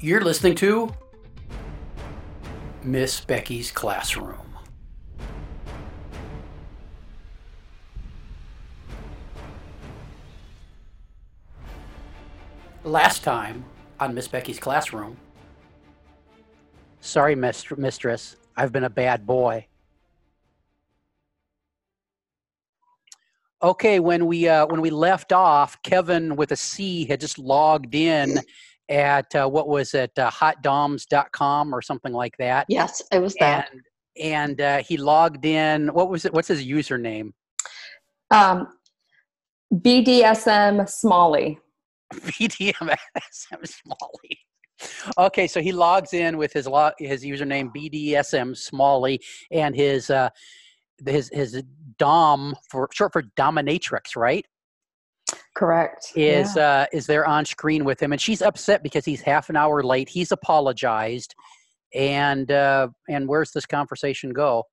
You're listening to Miss Becky's Classroom. Last time on Miss Becky's Classroom. Sorry, mist- mistress. I've been a bad boy. Okay, when we uh, when we left off, Kevin with a C had just logged in at uh, what was it, uh, hotdoms.com or something like that. Yes, it was that. And and uh, he logged in. What was it? What's his username? Um, BDSM Smalley. BDSM Smalley. Okay, so he logs in with his lo- his username BDSM Smalley and his uh, his his Dom for short for dominatrix, right? Correct. Is Yeah. uh, is there on screen with him, and she's upset because he's half an hour late. He's apologized, and uh, and where's this conversation go?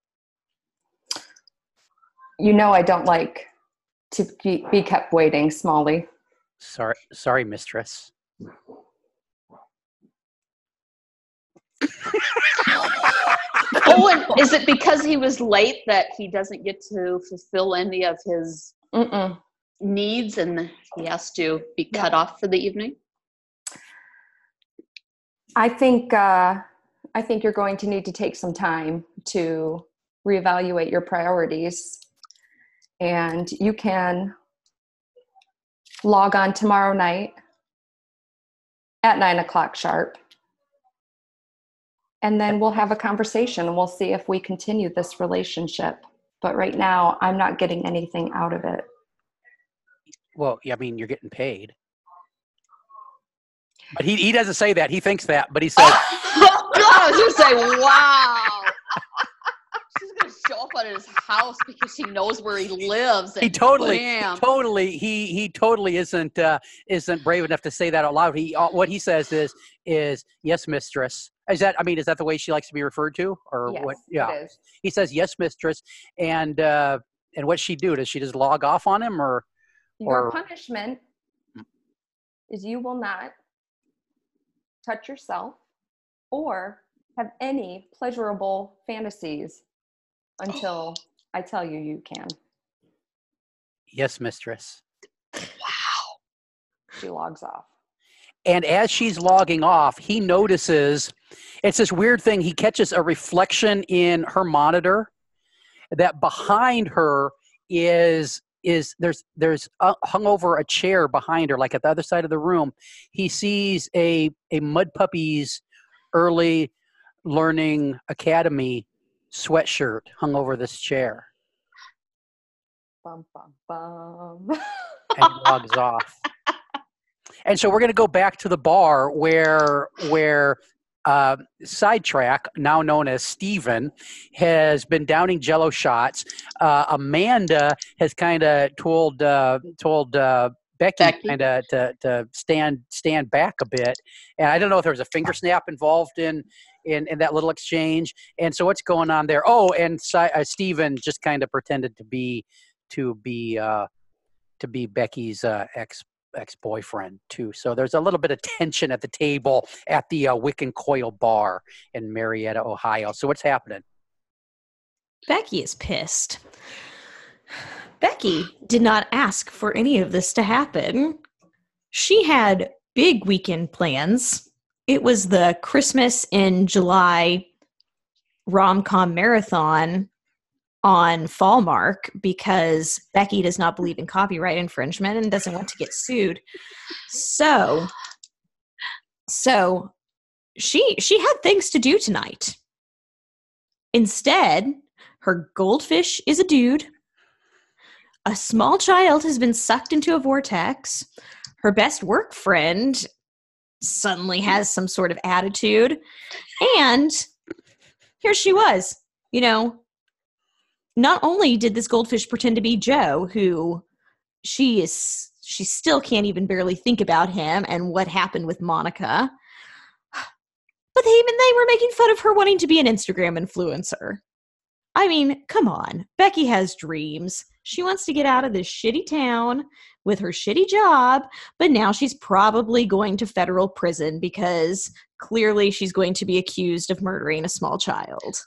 you know I don't like to be be kept waiting, Smalley. Sorry, sorry, mistress. Oh, and is it because he was late that he doesn't get to fulfill any of his Mm-mm. Needs and he has to be cut off for the evening? I think uh, I think you're going to need to take some time to reevaluate your priorities, and you can log on tomorrow night at nine o'clock sharp, and then we'll have a conversation and we'll see if we continue this relationship. But right now, I'm not getting anything out of it. Well, yeah, I mean, you're getting paid. But he, he doesn't say that. He thinks that, but he says, I was just say, wow. She's gonna show up at his house because she knows where he lives. he totally, bam. totally, he he totally isn't uh, isn't brave enough to say that out loud. He uh, what he says is is yes, mistress. Is that I mean, is that the way she likes to be referred to, or what? Yeah, it is. he says yes, mistress, and uh, and what's she do? Does she just log off on him, or Your or- punishment is you will not touch yourself or have any pleasurable fantasies until I tell you you can. yes, mistress? Wow. She logs off. And as she's logging off, he notices it's this weird thing. He catches a reflection in her monitor that behind her is is there's there's uh, hung over a chair behind her, like at the other side of the room. He sees a a Mud Puppies early learning academy sweatshirt hung over this chair, Bum, bum, bum. and logs off. And so we're going to go back to the bar where where uh, sidetrack, now known as Steven, has been downing Jello shots. Uh, Amanda has kind of told uh, told uh, Becky, Becky. kind of to, to stand stand back a bit. And I don't know if there was a finger snap involved in. In, in that little exchange, and so what's going on there? Oh, and si- uh, Steven just kind of pretended to be to be uh, to be Becky's uh, ex ex boyfriend too. So there's a little bit of tension at the table at the uh, Wick and Coil Bar in Marietta, Ohio. So what's happening? Becky is pissed. Becky did not ask for any of this to happen. She had big weekend plans. It was the Christmas in July rom com marathon on Fallmark because Becky does not believe in copyright infringement and doesn't want to get sued. So, so she she had things to do tonight. Instead, her goldfish is a dude. A small child has been sucked into a vortex. Her best work friend suddenly has some sort of attitude. And here she was. You know, not only did this goldfish pretend to be Joe, who she is, she still can't even barely think about him and what happened with Monica, but they even they were making fun of her wanting to be an Instagram influencer. I mean, come on. Becky has dreams. She wants to get out of this shitty town with her shitty job, but now she's probably going to federal prison because clearly she's going to be accused of murdering a small child.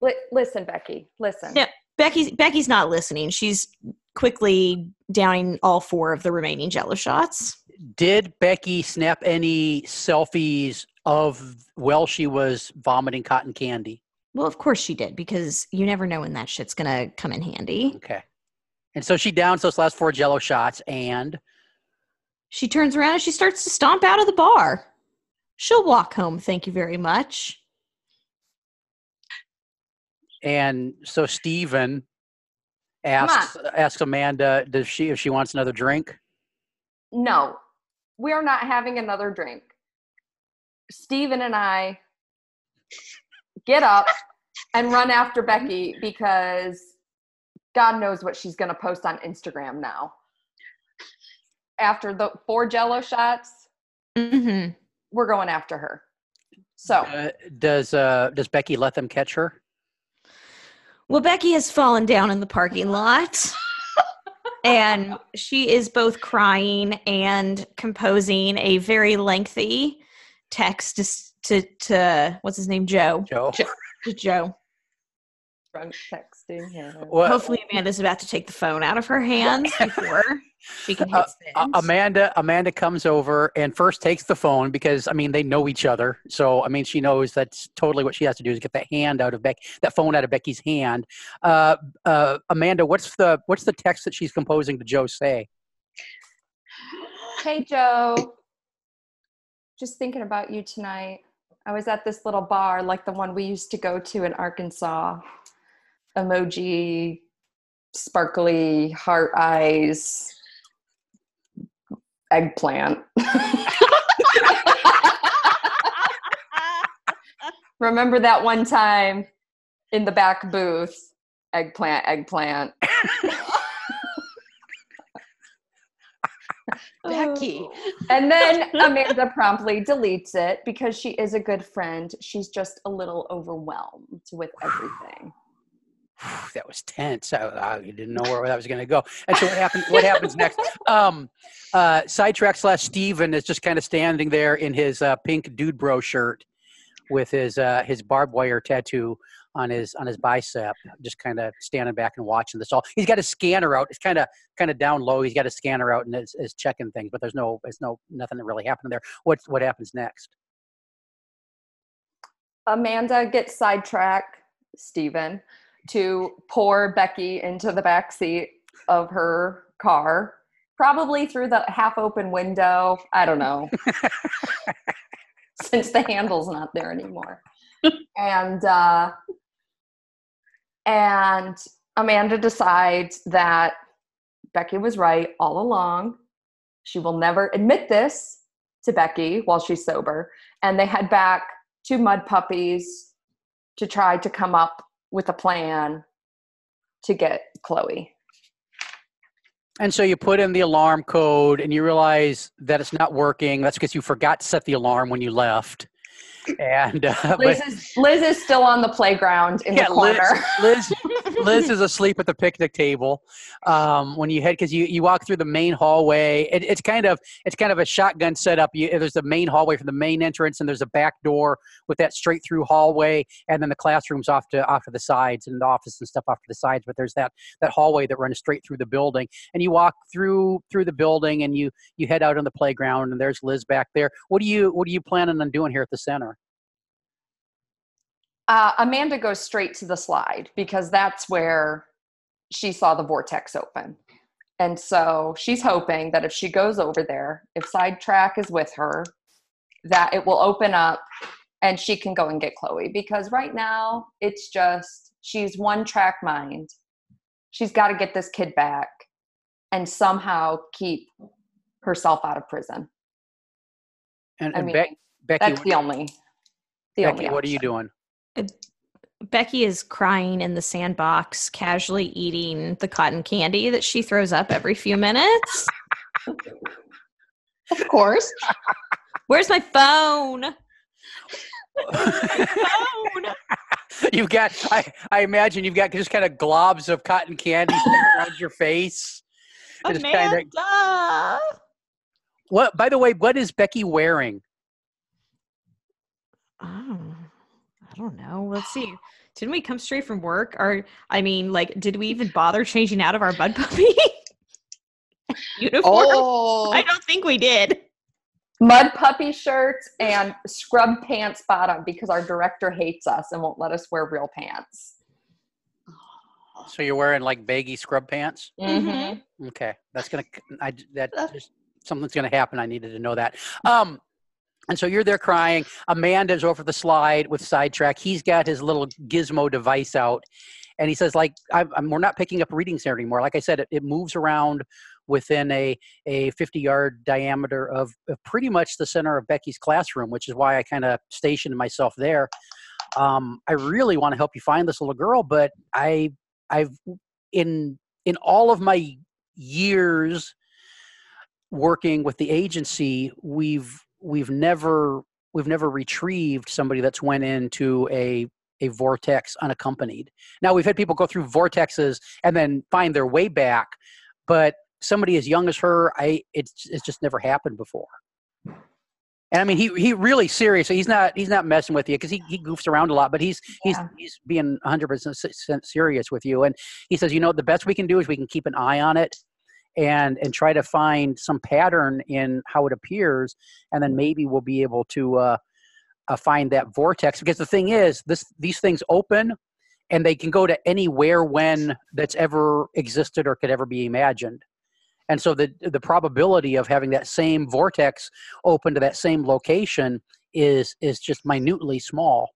Li- listen, Becky. Listen. Yeah. Becky's Becky's not listening. She's quickly downing all four of the remaining jello shots. Did Becky snap any selfies of while she was vomiting cotton candy? Well, of course she did, because you never know when that shit's gonna come in handy. Okay. And so she downs those last four jello shots and She turns around and she starts to stomp out of the bar. She'll walk home, thank you very much. And so Steven asks asks Amanda does she if she wants another drink? No, we're not having another drink. Steven and I get up and run after Becky because God knows what she's going to post on Instagram now. After the four jello shots, Mm-hmm. we're going after her. So, Uh, does uh does Becky let them catch her? Well, Becky has fallen down in the parking lot. and she is both crying and composing a very lengthy text to, to, to what's his name? Joe. Joe. To Joe. front texting him. Well, Hopefully, Amanda's about to take the phone out of her hands before she can hit Uh, send. Uh, Amanda Amanda comes over and first takes the phone because I mean they know each other. So I mean she knows that's totally what she has to do is get that hand out of Beck that phone out of Becky's hand. Uh, uh, Amanda, what's the what's the text that she's composing to Joe say? Hey, Joe. Just thinking about you tonight. I was at this little bar like the one we used to go to in Arkansas. Emoji, sparkly heart eyes, eggplant. Remember that one time in the back booth? Eggplant, eggplant. Becky. And then Amanda promptly deletes it because she is a good friend. She's just a little overwhelmed with everything. that was tense. I, I didn't know where that was going to go. And so what happened? What happens next? Um, uh, sidetrack slash Steven is just kind of standing there in his uh, pink dude bro shirt with his uh, his barbed wire tattoo on his on his bicep, just kind of standing back and watching this all. He's got a scanner out. It's kind of kind of down low. He's got a scanner out and is, is checking things, but there's no there's no nothing that really happened there. What what happens next? Amanda gets sidetracked, Steven, to pour Becky into the back seat of her car, probably through the half open window. I don't know. Since the handle's not there anymore. and uh and Amanda decides that Becky was right all along. She will never admit this to Becky while she's sober. And they head back to Mud Puppies to try to come up with a plan to get Chloe. And so you put in the alarm code and you realize that it's not working. That's because you forgot to set the alarm when you left. And uh, but- Liz is, Liz is still on the playground in yeah, the Liz, corner. Liz, Liz is asleep at the picnic table um, when you head because you, you walk through the main hallway. It, it's kind of it's kind of a shotgun setup. You, there's the main hallway from the main entrance, and there's a back door with that straight through hallway, and then the classrooms off to off to the sides and the office and stuff off to the sides. But there's that that hallway that runs straight through the building, and you walk through through the building, and you you head out on the playground, and there's Liz back there. What do you what are you planning on doing here at the center? Uh, Amanda goes straight to the slide because that's where she saw the vortex open. And so she's hoping that if she goes over there, if Sidetrack is with her, that it will open up and she can go and get Chloe. Because right now, it's just she's one track mind. She's got to get this kid back and somehow keep herself out of prison. And, I mean, Beck, Becky, that's the only. The Becky, only what are you doing? Uh, Becky is crying in the sandbox, casually eating the cotton candy that she throws up every few minutes. Of course. Where's my phone? phone? you've got I, I imagine you've got just kind of globs of cotton candy around your face. Amanda. kinda- what by the way, what is Becky wearing? Oh, I don't know. Let's see. Didn't we come straight from work? Or I mean, like, did we even bother changing out of our bud puppy uniform? Oh, I don't think we did. Mud puppy shirts and scrub pants bottom because our director hates us and won't let us wear real pants. So you're wearing like baggy scrub pants? Mhm. Okay, that's gonna. I that just something's gonna happen. I needed to know that. Um, and so you're there crying. Amanda's over the slide with sidetrack. He's got his little gizmo device out, and he says, "Like, I'm, I'm, we're not picking up readings there anymore. Like I said, it, it moves around within a a 50 yard diameter of, of pretty much the center of Becky's classroom, which is why I kind of stationed myself there. Um, I really want to help you find this little girl, but I I've in in all of my years working with the agency, we've we've never we've never retrieved somebody that's went into a a vortex unaccompanied. Now we've had people go through vortexes and then find their way back, but somebody as young as her, I it's it's just never happened before. And I mean, he he really serious. He's not he's not messing with you because he, he goofs around a lot, but he's he's he's being 100 percent serious with you. And he says, you know, the best we can do is we can keep an eye on it and and try to find some pattern in how it appears, and then maybe we'll be able to uh, uh, find that vortex. Because the thing is, this these things open, and they can go to anywhere when that's ever existed or could ever be imagined. And so the the probability of having that same vortex open to that same location is is just minutely small.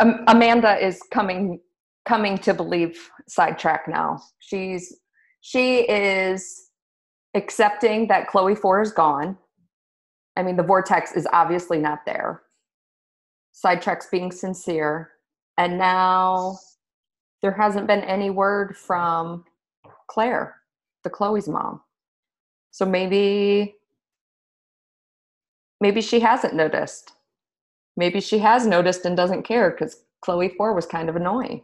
Um, Amanda is coming coming to believe sidetrack now. She's she is accepting that Chloe Four is gone. I mean, the vortex is obviously not there. Sidetrack's being sincere, and now there hasn't been any word from Claire, the Chloe's mom. So maybe maybe she hasn't noticed. Maybe she has noticed and doesn't care because Chloe Four was kind of annoying.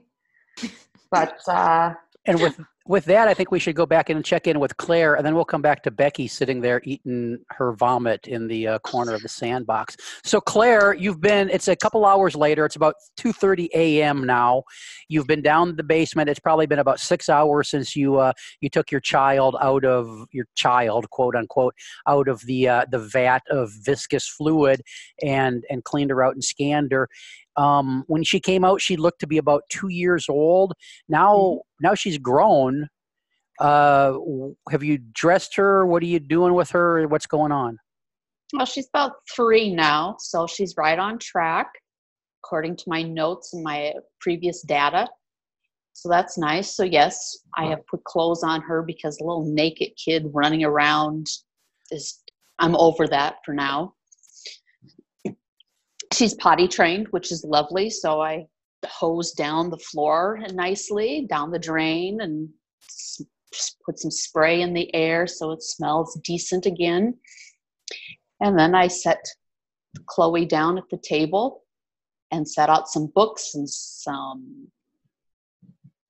But uh, And with with that, I think we should go back in and check in with Claire, and then we'll come back to Becky sitting there eating her vomit in the uh, corner of the sandbox. So, Claire, you've been. It's a couple hours later. It's about two thirty a.m. now. You've been down the basement. It's probably been about six hours since you uh, you took your child out of your child, quote unquote, out of the uh, the vat of viscous fluid, and and cleaned her out and scanned her. Um, when she came out, she looked to be about two years old. Now, now she's grown. Uh, have you dressed her? What are you doing with her? What's going on? well, she's about three now, so she's right on track, according to my notes and my previous data. So that's nice. So yes, I have put clothes on her because a little naked kid running around is. I'm over that for now. She's potty trained, which is lovely. So I hose down the floor nicely, down the drain, and put some spray in the air so it smells decent again. And then I set Chloe down at the table and set out some books and some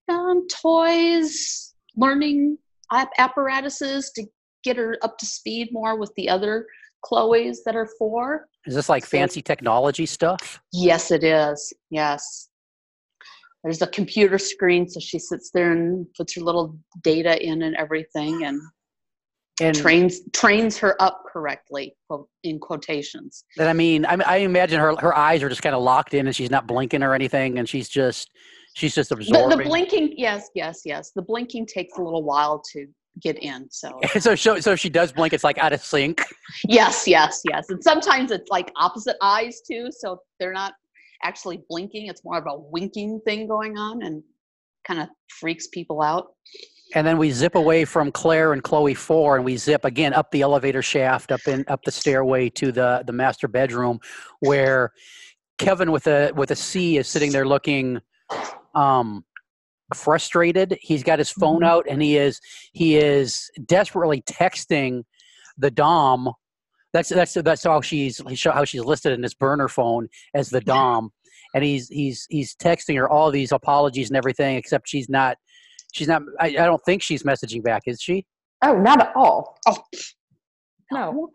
um, toys, learning apparatuses to get her up to speed more with the other Chloes that are four. Is this like fancy technology stuff? Yes, it is. Yes. There's a computer screen, so she sits there and puts her little data in and everything, and And trains trains her up correctly in quotations. then I mean, I, I imagine her her eyes are just kind of locked in, and she's not blinking or anything, and she's just she's just absorbing. the blinking, yes, yes, yes. The blinking takes a little while to get in. So so, so so if she does blink, it's like out of sync. yes, yes, yes. And sometimes it's like opposite eyes too, so they're not actually blinking. It's more of a winking thing going on, and kind of freaks people out. And then we zip away from Claire and Chloe four, and we zip again up the elevator shaft, up in up the stairway to the the master bedroom, where Kevin with a with a C is sitting there looking um, frustrated. He's got his phone out, and he is he is desperately texting the Dom. That's that's that's how she's how she's listed in his burner phone as the Dom, and he's he's he's texting her all these apologies and everything, except she's not she's not. I, I don't think she's messaging back, is she? Oh, not at all. Oh, No.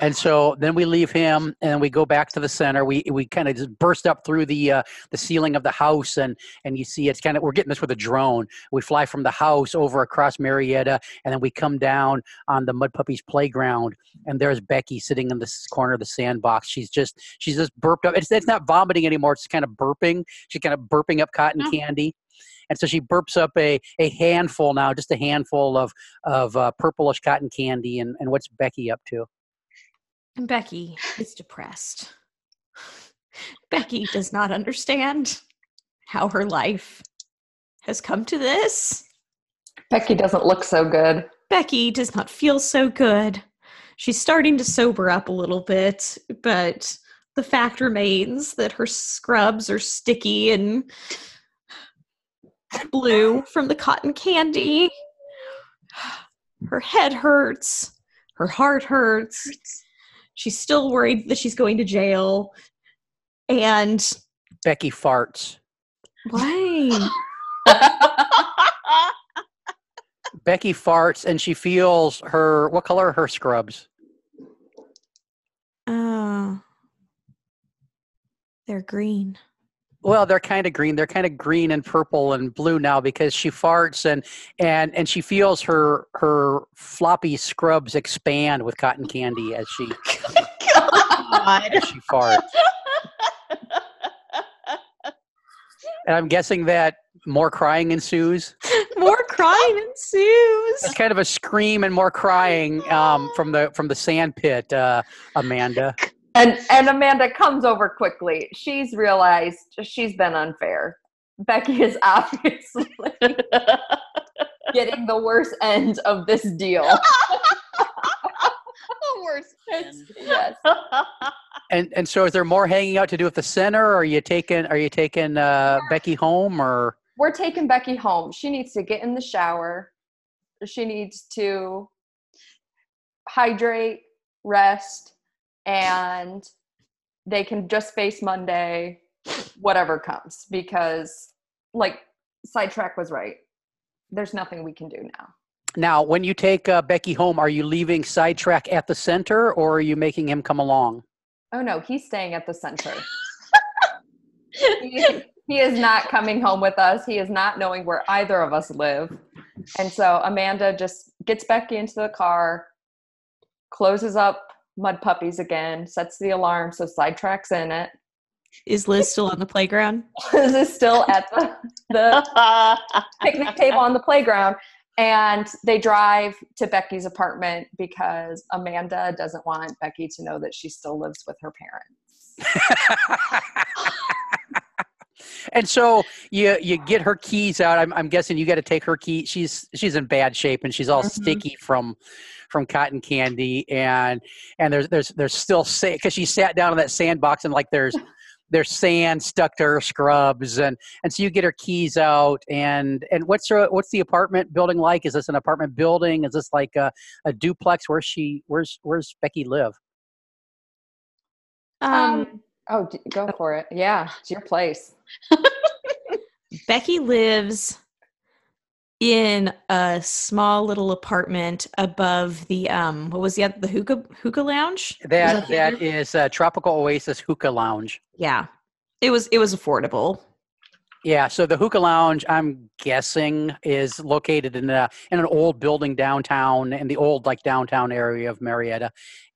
And so then we leave him, and we go back to the center. We we kind of just burst up through the uh, the ceiling of the house, and and you see it's kind of we're getting this with a drone. We fly from the house over across Marietta, and then we come down on the Mud Puppies playground, and there's Becky sitting in this corner of the sandbox. She's just she's just burped up. It's it's not vomiting anymore. It's kind of burping. She's kind of burping up cotton Oh. candy. And so she burps up a, a handful now, just a handful of of uh, purplish cotton candy. And, and what's Becky up to? And Becky is depressed. Becky does not understand how her life has come to this. Becky doesn't look so good. Becky does not feel so good. She's starting to sober up a little bit, but the fact remains that her scrubs are sticky and blue from the cotton candy. Her head hurts. Her heart hurts. She's still worried that she's going to jail. And Becky farts. why? Becky farts and she feels her what color are her scrubs? Uh, they're green. Well, they're kind of green. They're kind of green and purple and blue now because she farts and and and she feels her her floppy scrubs expand with cotton candy as she as she farts. And I'm guessing that more crying ensues. More crying ensues. It's kind of a scream and more crying um, from the from the sand pit, uh, Amanda. And and Amanda comes over quickly. She's realized she's been unfair. Becky is obviously getting the worst end of this deal. The worst. end. yes. And and so, is there more hanging out to do at the center? Or are you taking Are you taking uh, Becky home or? We're taking Becky home. She needs to get in the shower. She needs to hydrate, rest, and they can just face Monday, whatever comes. Because, like, Sidetrack was right. There's nothing we can do now. Now, when you take uh, Becky home, are you leaving Sidetrack at the center, or are you making him come along? Oh no, he's staying at the center. he, he is not coming home with us. He is not knowing where either of us live. And so Amanda just gets Becky into the car, closes up Mud Puppies again, sets the alarm so Sidetrack's in it. Is Liz still on the playground? Liz is still at the, the picnic table on the playground. And they drive to Becky's apartment because Amanda doesn't want Becky to know that she still lives with her parents. and so you you get her keys out. I'm, I'm guessing you got to take her key. She's she's in bad shape and she's all Mhm. sticky from from cotton candy and and there's there's there's still sand because she sat down in that sandbox and like there's there's sand stuck to her scrubs and and so you get her keys out and and what's her what's the apartment building like? Is this an apartment building? Is this like a, a duplex? Where's she? Where's where's Becky live? Um, Oh, go for it. Yeah, it's your place. Becky lives in a small little apartment above the um what was the other the hookah hookah lounge? That that other- is uh, Tropical Oasis Hookah Lounge. yeah. It was it was affordable. Yeah, so the hookah lounge, I'm guessing, is located in a in an old building downtown, in the old like downtown area of Marietta,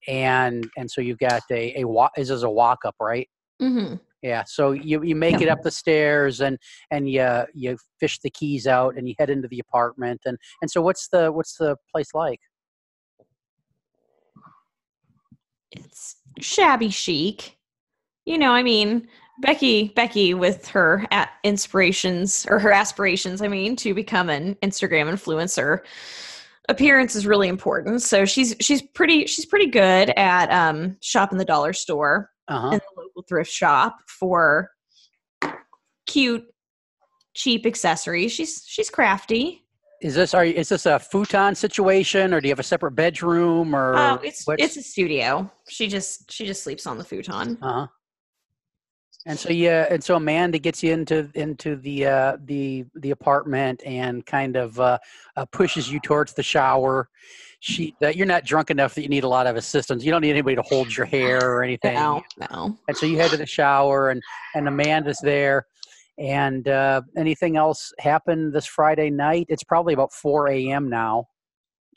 and and so you've got a a walk. This is a walk up, right? Mm-hmm. Yeah. So you you make it up the stairs and and you you fish the keys out and you head into the apartment and and so what's the what's the place like? It's shabby chic. You know, I mean, Becky Becky with her inspirations or her aspirations, I mean, to become an Instagram influencer. Appearance is really important. So she's she's pretty she's pretty good at um shopping the dollar store Uh huh. in the local thrift shop for cute cheap accessories. She's she's crafty. Is this are you, is this a futon situation or do you have a separate bedroom or? Oh, it's it's a studio. She just she just sleeps on the futon. Uh-huh. And so yeah, and so Amanda gets you into into the uh, the the apartment and kind of uh, uh, pushes you towards the shower. She that you're not drunk enough that you need a lot of assistance. You don't need anybody to hold your hair or anything. No, no. And so you head to the shower, and and Amanda's there. And uh, anything else happened this Friday night? It's probably about 4 a.m. now.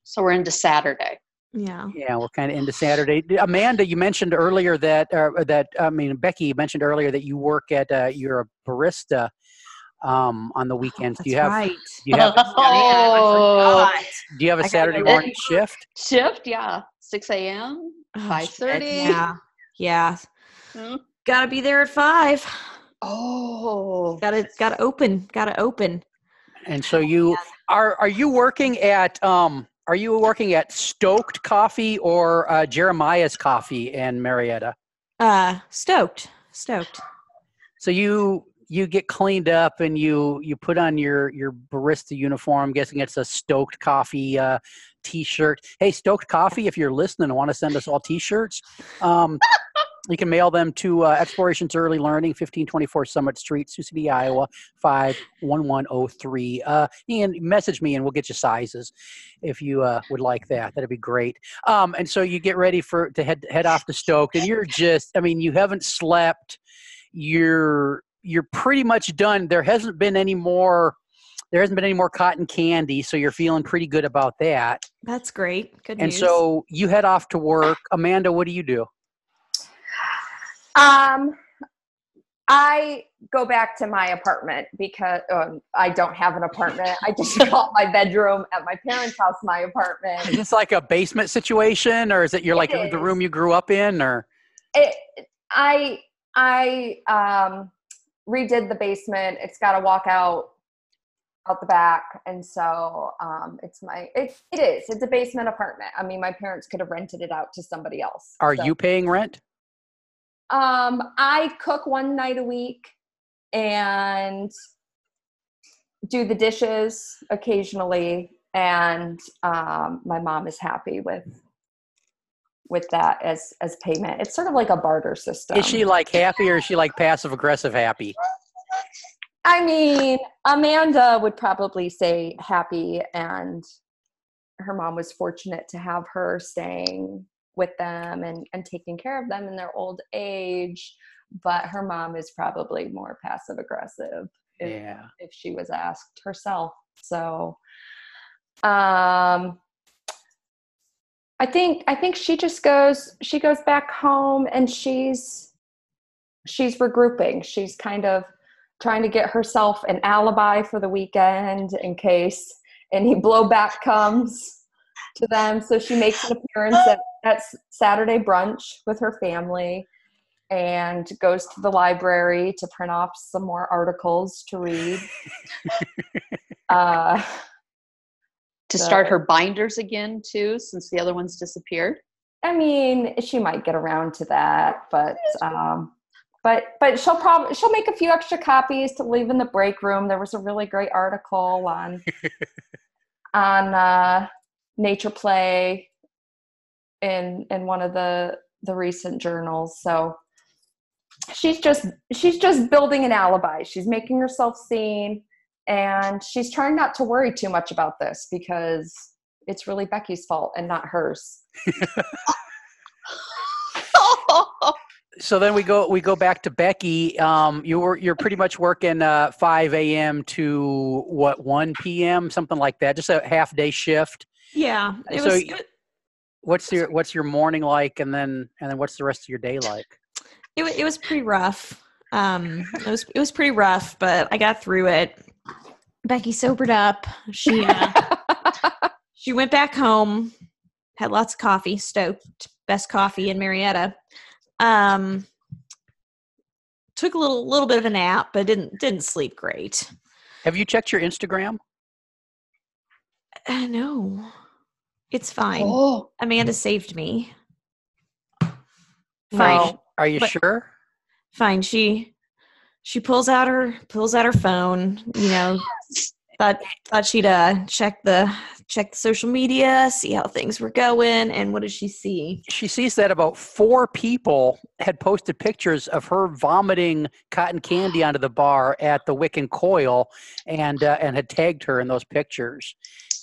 So we're into Saturday. Yeah. Yeah, we're kind of into Saturday. Amanda, you mentioned earlier that uh, that I mean Becky you mentioned earlier that you work at uh, you're a barista um, on the weekends. That's do you have right. do you have Oh. do you have I a gotta Saturday go morning shift? Shift, yeah. 6 a.m. Oh, Five shit, thirty. Yeah. Yeah. Hmm. Gotta be there at five. Oh. Gotta gotta open. Gotta open. And so you are are you working at um are you working at Stoked Coffee or uh, Jeremiah's Coffee in Marietta? Uh stoked. Stoked. So you you get cleaned up and you you put on your your barista uniform. I'm guessing it's a Stoked Coffee uh, t-shirt. Hey, Stoked Coffee, if you're listening and want to send us all t-shirts, um, you can mail them to uh, Explorations Early Learning, 1524 Summit Street, Sioux City, Iowa, 51103. Uh, and message me and we'll get you sizes if you uh, would like that. That'd be great. Um, and so you get ready for to head head off to Stoke, and you're just, I mean, you haven't slept. You're you're pretty much done. There hasn't been any more. There hasn't been any more cotton candy, so you're feeling pretty good about that. That's great. Good And news. so you head off to work. Amanda, what do you do? Um, I go back to my apartment because um, I don't have an apartment. I just call my bedroom at my parents' house my apartment. Is this like a basement situation, or is it you're like It the room you grew up in, or It, I I um, redid the basement. It's got a walk out out the back, and so um, it's my it, it is. It's a basement apartment. I mean, my parents could have rented it out to somebody else. are so- you paying rent? Um, I cook one night a week and do the dishes occasionally, and um, my mom is happy with with that as as payment. It's sort of like a barter system. Is she like happy, or is she like passive aggressive happy? I mean, Amanda would probably say happy, and her mom was fortunate to have her staying with them and, and taking care of them in their old age. But her mom is probably more passive aggressive if, Yeah. if she was asked herself. So, um, I think I think she just goes she goes back home and she's she's regrouping. She's kind of trying to get herself an alibi for the weekend in case any blowback comes to them. So she makes an appearance at, at Saturday brunch with her family and goes to the library to print off some more articles to read. uh, To So- start her binders again too, since the other ones disappeared. I mean, she might get around to that, but um, but but she'll probably she'll make a few extra copies to leave in the break room. There was a really great article on on uh, Nature Play in in one of the the recent journals. So she's just she's just building an alibi. She's making herself seen, and she's trying not to worry too much about this because it's really Becky's fault and not hers. So then we go we go back to Becky. Um, you were you're pretty much working uh, 5 a.m. to what 1 p.m. something like that, just a half day shift. yeah. It So was y- What's your what's your morning like, and then and then what's the rest of your day like? it, it was pretty rough. Um, it was it was pretty rough, but I got through it. Becky sobered up. She uh, she went back home, had lots of coffee, stoked, best coffee in Marietta. Um, took a little little bit of a nap, but didn't didn't sleep great. Have you checked your Instagram? Uh, no, it's fine. oh, Amanda saved me. Are you, are you But- sure? Fine. She she pulls out her pulls out her phone. You know, thought thought she'd uh check the check the social media, see how things were going, and what did she see? She sees that about four people had posted pictures of her vomiting cotton candy onto the bar at the Wick and Coil, and uh, and had tagged her in those pictures.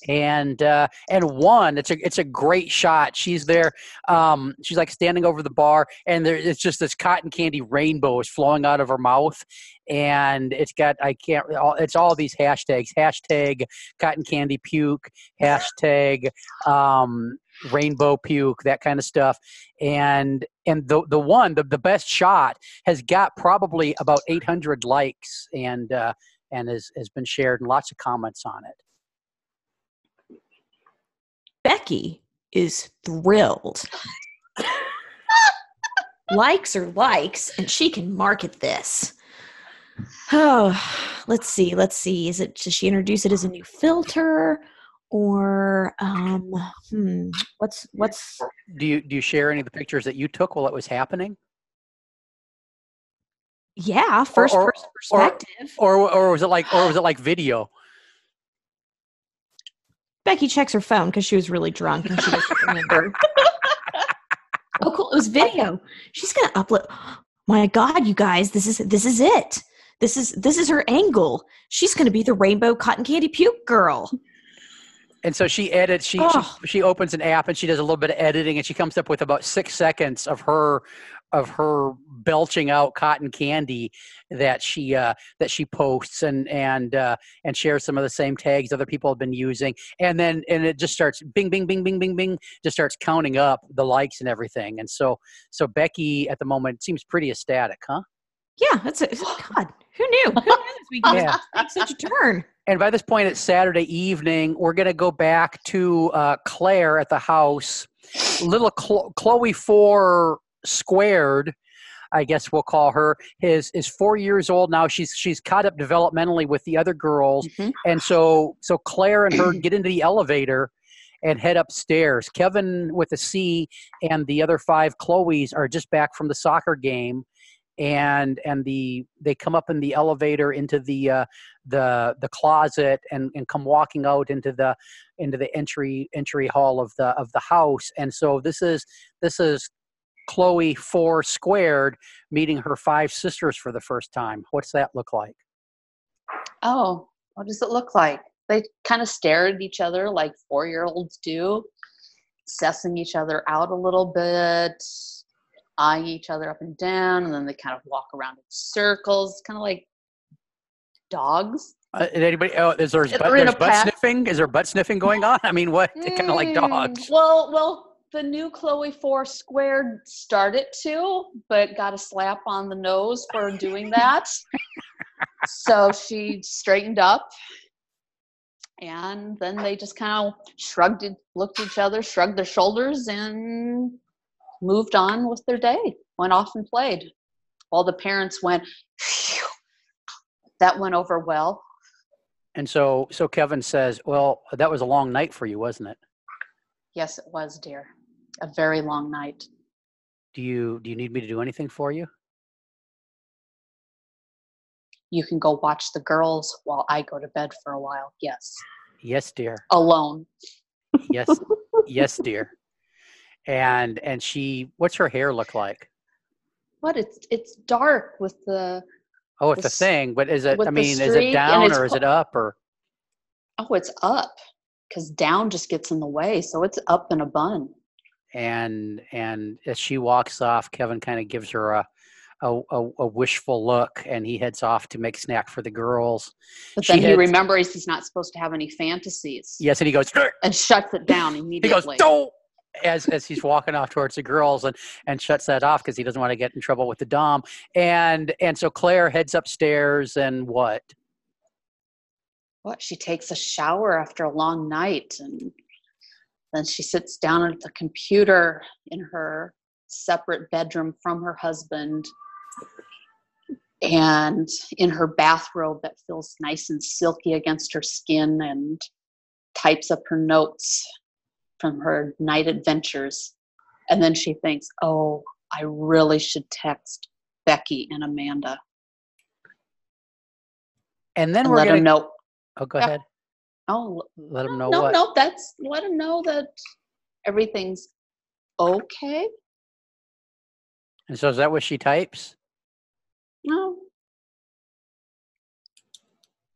And uh, and one, it's a it's a great shot. She's there. Um, she's like standing over the bar, and there, it's just this cotton candy rainbow is flowing out of her mouth, and it's got I can't. It's all these hashtags. Hashtag cotton candy puke. Hashtag um, rainbow puke. That kind of stuff. And and the the one the, the best shot has got probably about 800 likes and uh, and has has been shared and lots of comments on it. Becky is thrilled. likes are likes, and she can market this. Oh, let's see. Let's see. Is it does she introduce it as a new filter, or um, hmm, what's what's Do you do you share any of the pictures that you took while it was happening, yeah, first or- person or- perspective. or or was it like or was it like video? Becky checks her phone because she was really drunk and she doesn't remember. oh, cool! It was video. She's gonna upload. My God, you guys, this is this is it. This is this is her angle. She's gonna be the rainbow cotton candy puke girl. And so she edits. She, Oh. she she opens an app and she does a little bit of editing, and she comes up with about six seconds of her of her belching out cotton candy that she uh, that she posts and and uh, and shares some of the same tags other people have been using, and then and it just starts bing bing bing bing bing bing just starts counting up the likes and everything. And so so Becky at the moment seems pretty ecstatic, huh? Yeah, that's a God. Who knew? Who knew this week was Yeah. take such a turn? And by this point, it's Saturday evening. We're going to go back to uh, Claire at the house. Little Chloe Four squared, I guess we'll call her, is is four years old now. She's she's caught up developmentally with the other girls, Mhm. and so so Claire and her get into the elevator and head upstairs. Kevin with a C and the other five Chloes are just back from the soccer game, and and the they come up in the elevator into the uh, the the closet and, and come walking out into the into the entry entry hall of the of the house. And so this is this is Chloe four squared meeting her five sisters for the first time. What's that look like? Oh, what does it look like? They kind of stare at each other like four year olds do, sussing each other out a little bit, eyeing each other up and down, and then they kind of walk around in circles, kind of like dogs. Uh, is anybody? Oh, is there, is butt, there's butt pack. sniffing? Is there butt sniffing going on? I mean, what? kind of like Mm, dogs. Well, well, the new Chloe Four Squared started to, but got a slap on the nose for doing that. so she straightened up, and then they just kind of shrugged, it, looked at each other, shrugged their shoulders, and moved on with their day. Went off and played. While the parents went, "Phew, that went over well. And so so Kevin says, "Well, that was a long night for you, wasn't it? Yes, it was, dear. A very long night. Do you do you need me to do anything for you?" you can go watch the girls while I go to bed for a while. Yes. Yes, dear. Alone. Yes, yes, dear. And and she, what's her hair look like? What it's it's dark with the Oh, it's The a thing, but is it? I mean, is it down or is it up or? oh it's up because down just gets in the way. So it's up in a bun. And and as she walks off, Kevin kind of gives her a, a a a wishful look, and he heads off to make snack for the girls. But She then he remembers he's not supposed to have any fantasies Yes, and he goes. And shuts it down immediately. He goes. Don't. As as he's walking off towards the girls and and shuts that off because he doesn't want to get in trouble with the dom. And and so Claire heads upstairs and what? what? She takes a shower after a long night and then she sits down at the computer in her separate bedroom from her husband and in her bathrobe that feels nice and silky against her skin and types up her notes from her night adventures and then she thinks oh i really should text becky and amanda And then and we're let gonna them know Oh, go Yeah. ahead. Oh, Let them know no, what. no, that's let them know that everything's okay. And so is that what she types? No.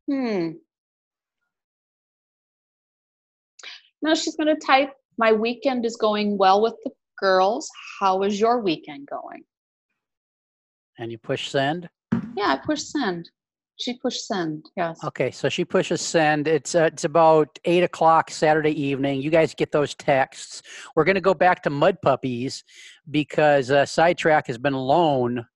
Hmm. No, she's going to type, My weekend is going well with the girls. How is your weekend going? And you push send. Yeah, I push send. She pushed send. Yes. Okay, so she pushes send. It's uh, it's about eight o'clock Saturday evening. You guys get those texts. We're going to go back to Mud Puppies because uh, Sidetrack has been alone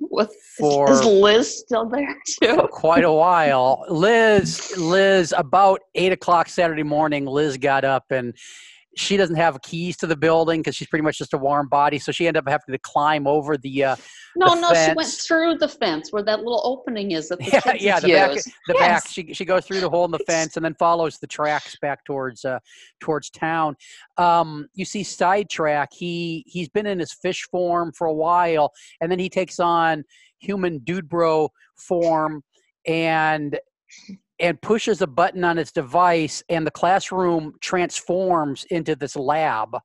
With, For- is Liz still there for too? quite a while. Liz, Liz, about eight o'clock Saturday morning, Liz got up and she doesn't have keys to the building because she's pretty much just a warm body. So she ended up having to climb over the uh, No, the no, she went through the fence where that little opening is that the Yeah, yeah, the back- the back. She she goes through the hole in the fence and then follows the tracks back towards uh, towards town. Um, you see sidetrack. He he's been in his fish form for a while, and then he takes on human dude bro form and and pushes a button on his device, and the classroom transforms into this lab,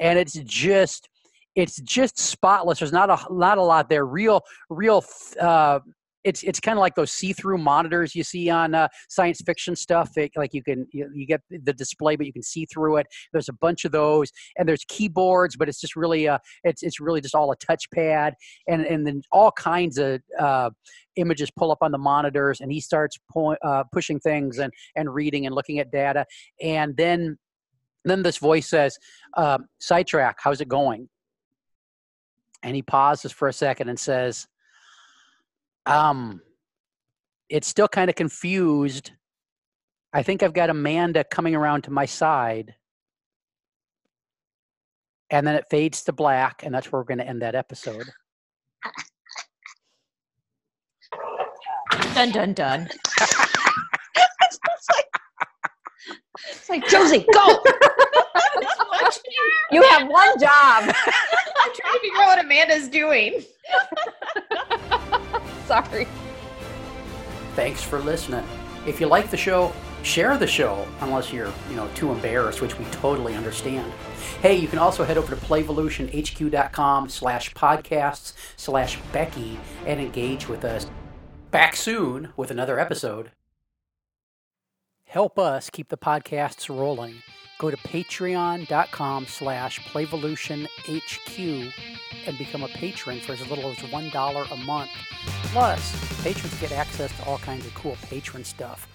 and it's just it's just spotless. There's not a not a lot there. Real real. Uh, it's it's kind of like those see-through monitors you see on uh, science fiction stuff. It, like you can you, you get the display, but you can see through it. There's a bunch of those, and there's keyboards, but it's just really uh it's it's really just all a touchpad, and and then all kinds of uh, images pull up on the monitors, and he starts uh, pushing things and and reading and looking at data, and then then this voice says, uh, "Sidetrack, how's it going?" And he pauses for a second and says, um, it's still kind of confused. I think I've got Amanda coming around to my side. And then it fades to black, and that's where we're going to end that episode. Dun dun dun. It's like Josie, go! You have one job. I'm trying to figure out what Amanda's doing. Sorry. Thanks for listening. If you like the show, share the show, unless you're, you know, too embarrassed, which we totally understand. Hey, you can also head over to playvolutionhq.com slash podcasts slash Becky and engage with us. Back soon with another episode. Help us keep the podcasts rolling. Go to patreon.com slash playvolutionhq and become a patron for as little as $1 a month. Plus, patrons get access to all kinds of cool patron stuff